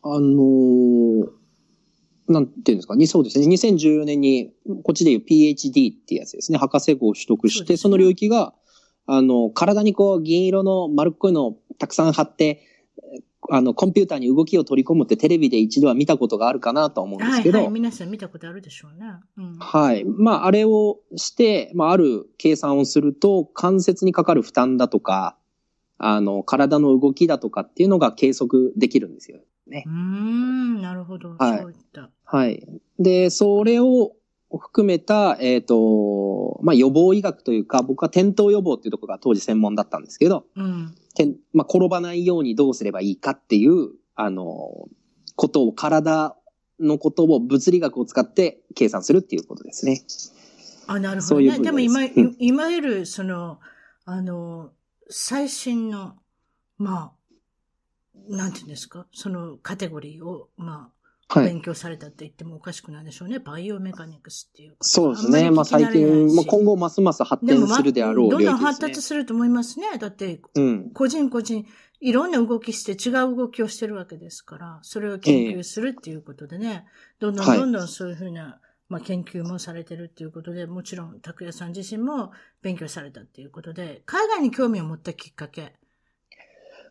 あのー、なんていうんですか？ね、そうですね。2014年に、こっちでいう PhD っていうやつですね。博士号を取得して、そ、ね,、の領域が、あの、体にこう、銀色の丸っこいのをたくさん貼って、あの、コンピューターに動きを取り込むってテレビで一度は見たことがあるかなと思うんですけど。はい、はい、皆さん見たことあるでしょうね。うん、はい。まあ、あれをして、まあ、ある計算をすると、関節にかかる負担だとか、あの、体の動きだとかっていうのが計測できるんですよね。うん、なるほど。はい。そういった。はい。で、それを含めた、えっ、ー、と、まあ、予防医学というか、僕は転倒予防っていうところが当時専門だったんですけど、うん。まあ、転ばないようにどうすればいいかっていう、あの、ことを、体のことを物理学を使って計算するっていうことですね。あ、なるほど、ね。ううででも今、うん、いわゆる、その、あの、最新の、まあ、なんていうんですか、そのカテゴリーを、まあ、勉強されたって言ってもおかしくないでしょうね。バイオメカニクスっていう。そうですね。まあ最近、まあ今後ますます発展するであろう、ね、どんどん発達すると思いますね。だって、個人個人、いろんな動きして違う動きをしてるわけですから、それを研究するっていうことでね、えー、どんどんどんどんそういうふうな、はいまあ、研究もされてるっていうことで、もちろん、拓也さん自身も勉強されたっていうことで、海外に興味を持ったきっかけ。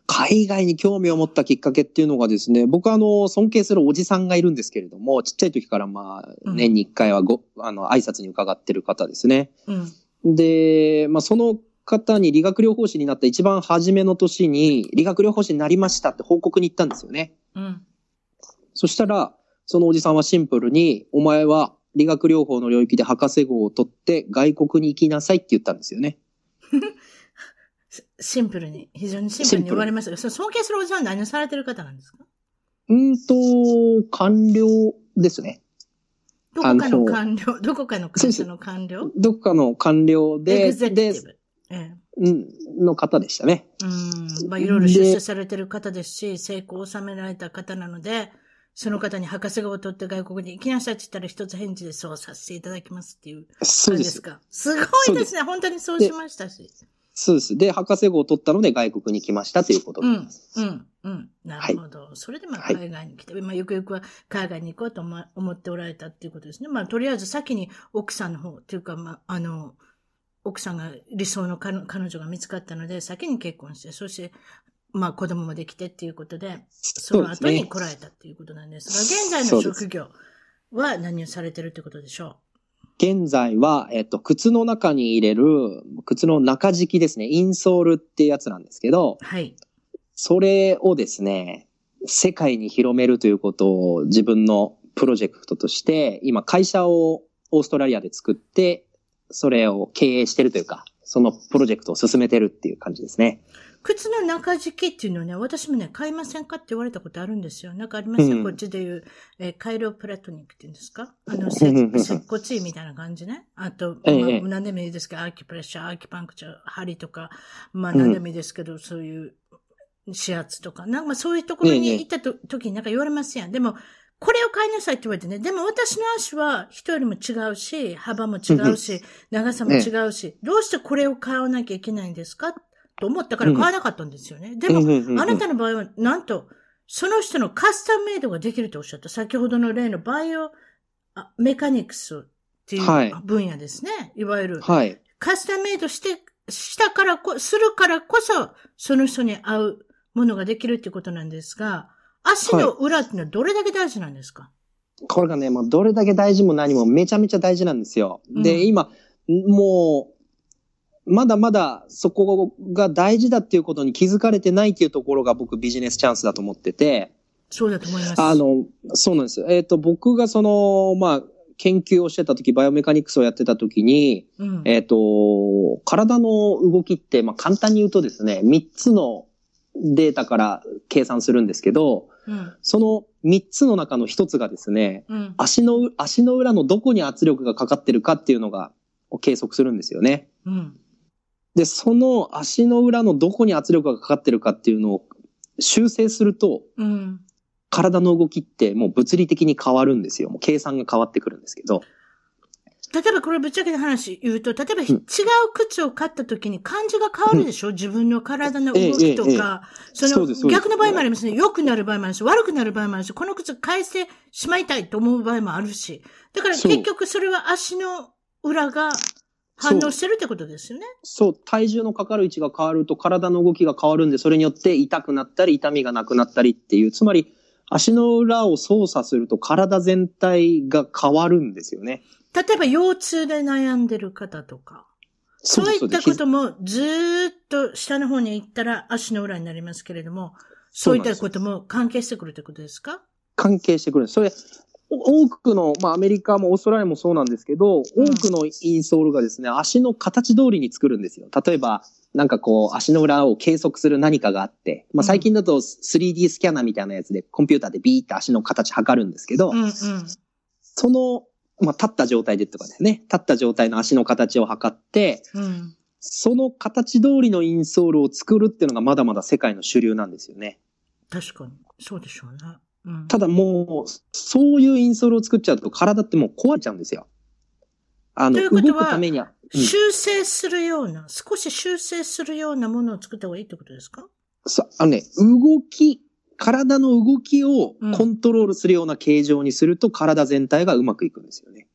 海外に興味を持ったきっかけっていうのがですね、僕はあの、尊敬するおじさんがいるんですけれども、ちっちゃい時からまあ、年に一回はご、うん、あの、挨拶に伺ってる方ですね。うん、で、まあ、その方に理学療法士になった一番初めの年に、理学療法士になりましたって報告に行ったんですよね。うん。そしたら、そのおじさんはシンプルに、お前は理学療法の領域で博士号を取って外国に行きなさいって言ったんですよね。シンプルに、非常にシンプルに言われましたが、その尊敬するおじさんは何をされてる方なんですか？うんと、官僚ですね。どこかの官僚、どこかの会社の官僚？どこかの官僚で、で、ええ、の方でしたね。うん。まあ、いろいろ出世されてる方ですし、成功を収められた方なので、その方に博士号を取って外国に行きなさいって言ったら一つ返事でそうさせていただきますっていうそうですか？すごいですね。本当にそうしましたし。そうです。で、博士号を取ったので外国に来ましたということです。うん、うん、うん。なるほど。はい、それでまあ海外に来て、はい、まあゆくゆくは海外に行こうと思っておられたっていうことですね。まあとりあえず先に奥さんの方っていうか、まああの、奥さんが理想の彼女が見つかったので、先に結婚して、そしてまあ子供もできてっていうことで、その後に来られたっていうことなんですが、現在の職業は何をされてるってことでしょう？現在は、えっと、靴の中に入れる、靴の中敷きですね、インソールってやつなんですけど、はい。それをですね、世界に広めるということを自分のプロジェクトとして、今会社をオーストラリアで作って、それを経営してるというか、そのプロジェクトを進めてるっていう感じですね。靴の中敷きっていうのはね、私もね、買いませんかって言われたことあるんですよ。なんかありますよ、うん、こっちでいう、えー、カイロプラトニックって言うんですか？あの、接骨院みたいな感じね。あと、まあ、何でもいいですけど、アーキプレッシャー、アーキパンクチャー、針とか、まあ何でもいいですけど、うん、そういう、指圧とか、なんかそういうところに行ったと、時になんか言われますやん。でも、これを買いなさいって言われてね。でも私の足は人よりも違うし、幅も違うし、長さも違うし、どうしてこれを買わなきゃいけないんですか？と思ったから買わなかったんですよね。でも、あなたの場合は、なんと、その人のカスタムメイドができるとおっしゃった。先ほどの例のバイオメカニクスっていう分野ですね。はい、いわゆる。はい。カスタムメイドして、したからこ、するからこそ、その人に合うものができるっていうことなんですが、足の裏っていうのはどれだけ大事なんですか、はい、これがね、もうどれだけ大事も何もめちゃめちゃ大事なんですよ。うん、で、今、もう、まだまだそこが大事だっていうことに気づかれてないっていうところが僕ビジネスチャンスだと思ってて。そうだと思います。あの、そうなんですよ。えっ、ー、と、僕がその、まあ、研究をしてた時、バイオメカニクスをやってた時に、うん、えっ、ー、と、体の動きって、まあ、簡単に言うとですね、3つのデータから計算するんですけど、うん、その3つの中の1つがですね、うん、足の、足の裏のどこに圧力がかかってるかっていうのが、計測するんですよね。うんで、その足の裏のどこに圧力がかかってるかっていうのを修正すると、うん、体の動きってもう物理的に変わるんですよ。もう計算が変わってくるんですけど。例えばこれぶっちゃけの話言うと、例えば違う靴を買った時に感じが変わるでしょ、うん、自分の体の動きとか、その逆の場合もありますね。良くなる場合もあるし、悪くなる場合もあるし、この靴返してしまいたいと思う場合もあるし。だから結局それは足の裏が反応してるってことですよね。そう、体重のかかる位置が変わると体の動きが変わるんで、それによって痛くなったり、痛みがなくなったりっていう、つまり足の裏を操作すると体全体が変わるんですよね。例えば腰痛で悩んでる方とか。そういったこともずーっと下の方に行ったら足の裏になりますけれども、そういったことも関係してくるということですか？関係してくる。それ、多くの、まあアメリカもオーストラリアもそうなんですけど、多くのインソールがですね、足の形通りに作るんですよ。例えば、なんかこう、足の裏を計測する何かがあって、まあ最近だと 3D スキャナーみたいなやつでコンピューターでビーって足の形測るんですけど、うんうん、その、まあ立った状態でとかですね、立った状態の足の形を測って、うん、その形通りのインソールを作るっていうのがまだまだ世界の主流なんですよね。確かに。そうでしょうね。ただもう、そういうインソールを作っちゃうと体ってもう壊れちゃうんですよ。あの、動くためには。うん、修正するような、少し修正するようなものを作った方がいいってことですか？そう、あのね、動き、体の動きをコントロールするような形状にすると、体全体がうまくいくんですよね。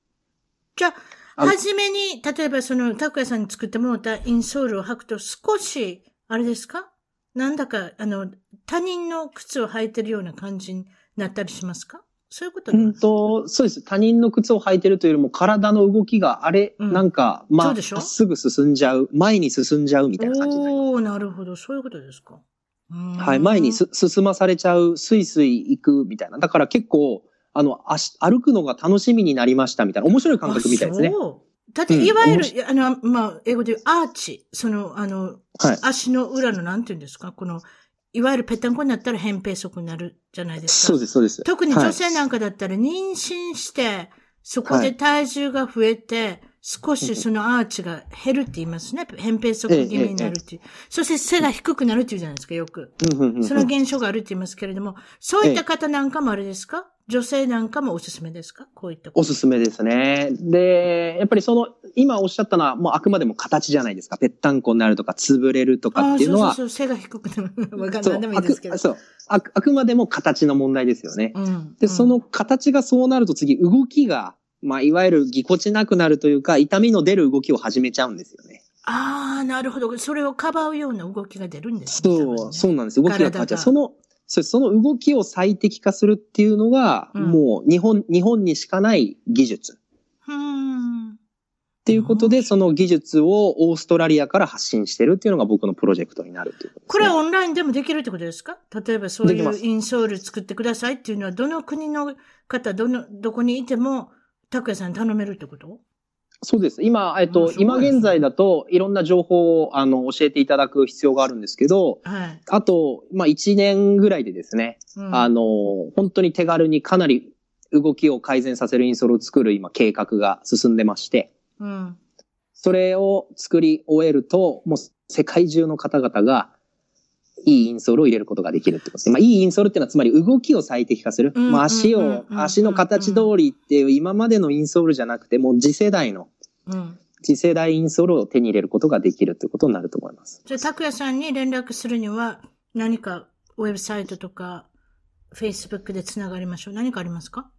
じゃあ、はじめに、例えばその、拓也さんに作ってもらったインソールを履くと少し、あれですか？なんだか、あの、他人の靴を履いてるような感じになったりしますか？そういうことうんと、そうです。他人の靴を履いてるというよりも体の動きがあれ、うん、なんか、まあ、まっすぐ進んじゃう、前に進んじゃうみたいな感じおおなるほど。そういうことですか。はい。前にす進まされちゃう、スイスイ行くみたいな。だから結構、あの、足、歩くのが楽しみになりましたみたいな。面白い感覚みたいですね。だって、いわゆる、うん、あの、まあ、英語で言うアーチ。その、あの、はい、足の裏の、なんて言うんですか？この、いわゆるぺったんこになったら扁平足になるじゃないですか。そうです、そうです。特に女性なんかだったら妊娠して、そこで体重が増えて、少しそのアーチが減るって言いますね。扁平足気味になるっていう。そして背が低くなるって言うじゃないですか、よく。その現象があるって言いますけれども、そういった方なんかもあれですか？女性なんかもおすすめですか？こういったおすすめですね。で、やっぱりその、今おっしゃったのは、もうあくまでも形じゃないですか。ぺったんこになるとか、潰れるとかっていうのは。そうそうそう、背が低くなる。わかんないでもいいですけど。そう。あくあくまでも形の問題ですよね。うん、で、その形がそうなると次、動きが、まあ、いわゆるぎこちなくなるというか、痛みの出る動きを始めちゃうんですよね。ああ、なるほど。それをかばうような動きが出るんですね。そう、そうなんです。動きが変わっちゃう。その、そその動きを最適化するっていうのが、うん、もう日本、日本にしかない技術。っていうことで、その技術をオーストラリアから発信してるっていうのが僕のプロジェクトになるというこね、これはオンラインでもできるってことですか？例えばそういうインソール作ってくださいっていうのは、どの国の方、どの、どこにいても、拓也さんに頼めるってこと？そうです。今、えっと、今現在だと、いろんな情報を、あの、教えていただく必要があるんですけど、はい、あと、まあ、1年ぐらいでですね、うん、あの、本当に手軽にかなり動きを改善させるインソールを作る今計画が進んでまして、うん、それを作り終えると、もう世界中の方々が、いいインソールを入れることができるってことですね。まあ、いいインソールっていうのはつまり動きを最適化する。まあ、足を、足の形通りっていう今までのインソールじゃなくて、もう次世代の、次世代インソールを手に入れることができるということになると思います。じゃあ、拓也さんに連絡するには何かウェブサイトとか、Facebook でつながりましょう。何かありますか？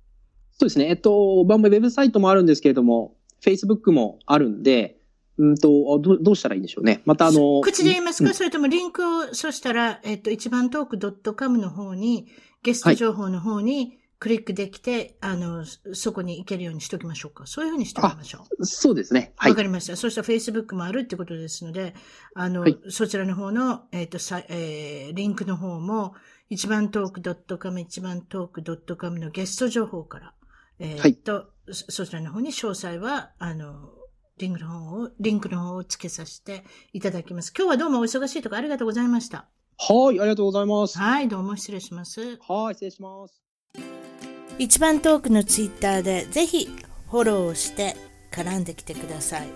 そうですね。えっと、バンバウェブサイトもあるんですけれども、Facebook もあるんで、うんと、どどうしたらいいんでしょうね。またあの。口で言いますか、うん、それともリンクを、そしたら、えっと、一番トーク .com の方に、ゲスト情報の方に、クリックできて、はい、あの、そこに行けるようにしときましょうか。そういうふうにしておきましょう。そうですね。はい。わかりました。そしたら Facebook もあるってことですので、あの、はい、そちらの方の、えっ、ー、と、さ、えー、リンクの方も、一番トーク .com、一番トーク .com のゲスト情報から、えっ、ー、と、はい、そちらの方に詳細は、あの、リンクの方を、リンクの方を付けさせていただきます。今日はどうもお忙しいところありがとうございました。はい、ありがとうございます。はい、どうも失礼します。はい、失礼します。一番トークのツイッターでぜひフォローして絡んできてください。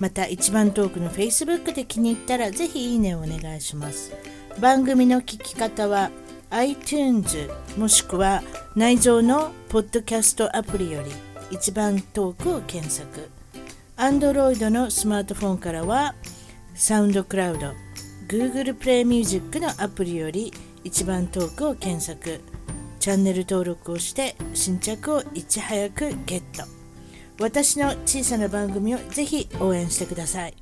また一番トークの Facebook で気に入ったらぜひいいねをお願いします。番組の聞き方は iTunes もしくは内蔵のポッドキャストアプリより一番トークを検索 Android のスマートフォンからはサウンドクラウド Google プレイミュージックのアプリより一番トークを検索チャンネル登録をして新着をいち早くゲット私の小さな番組をぜひ応援してください。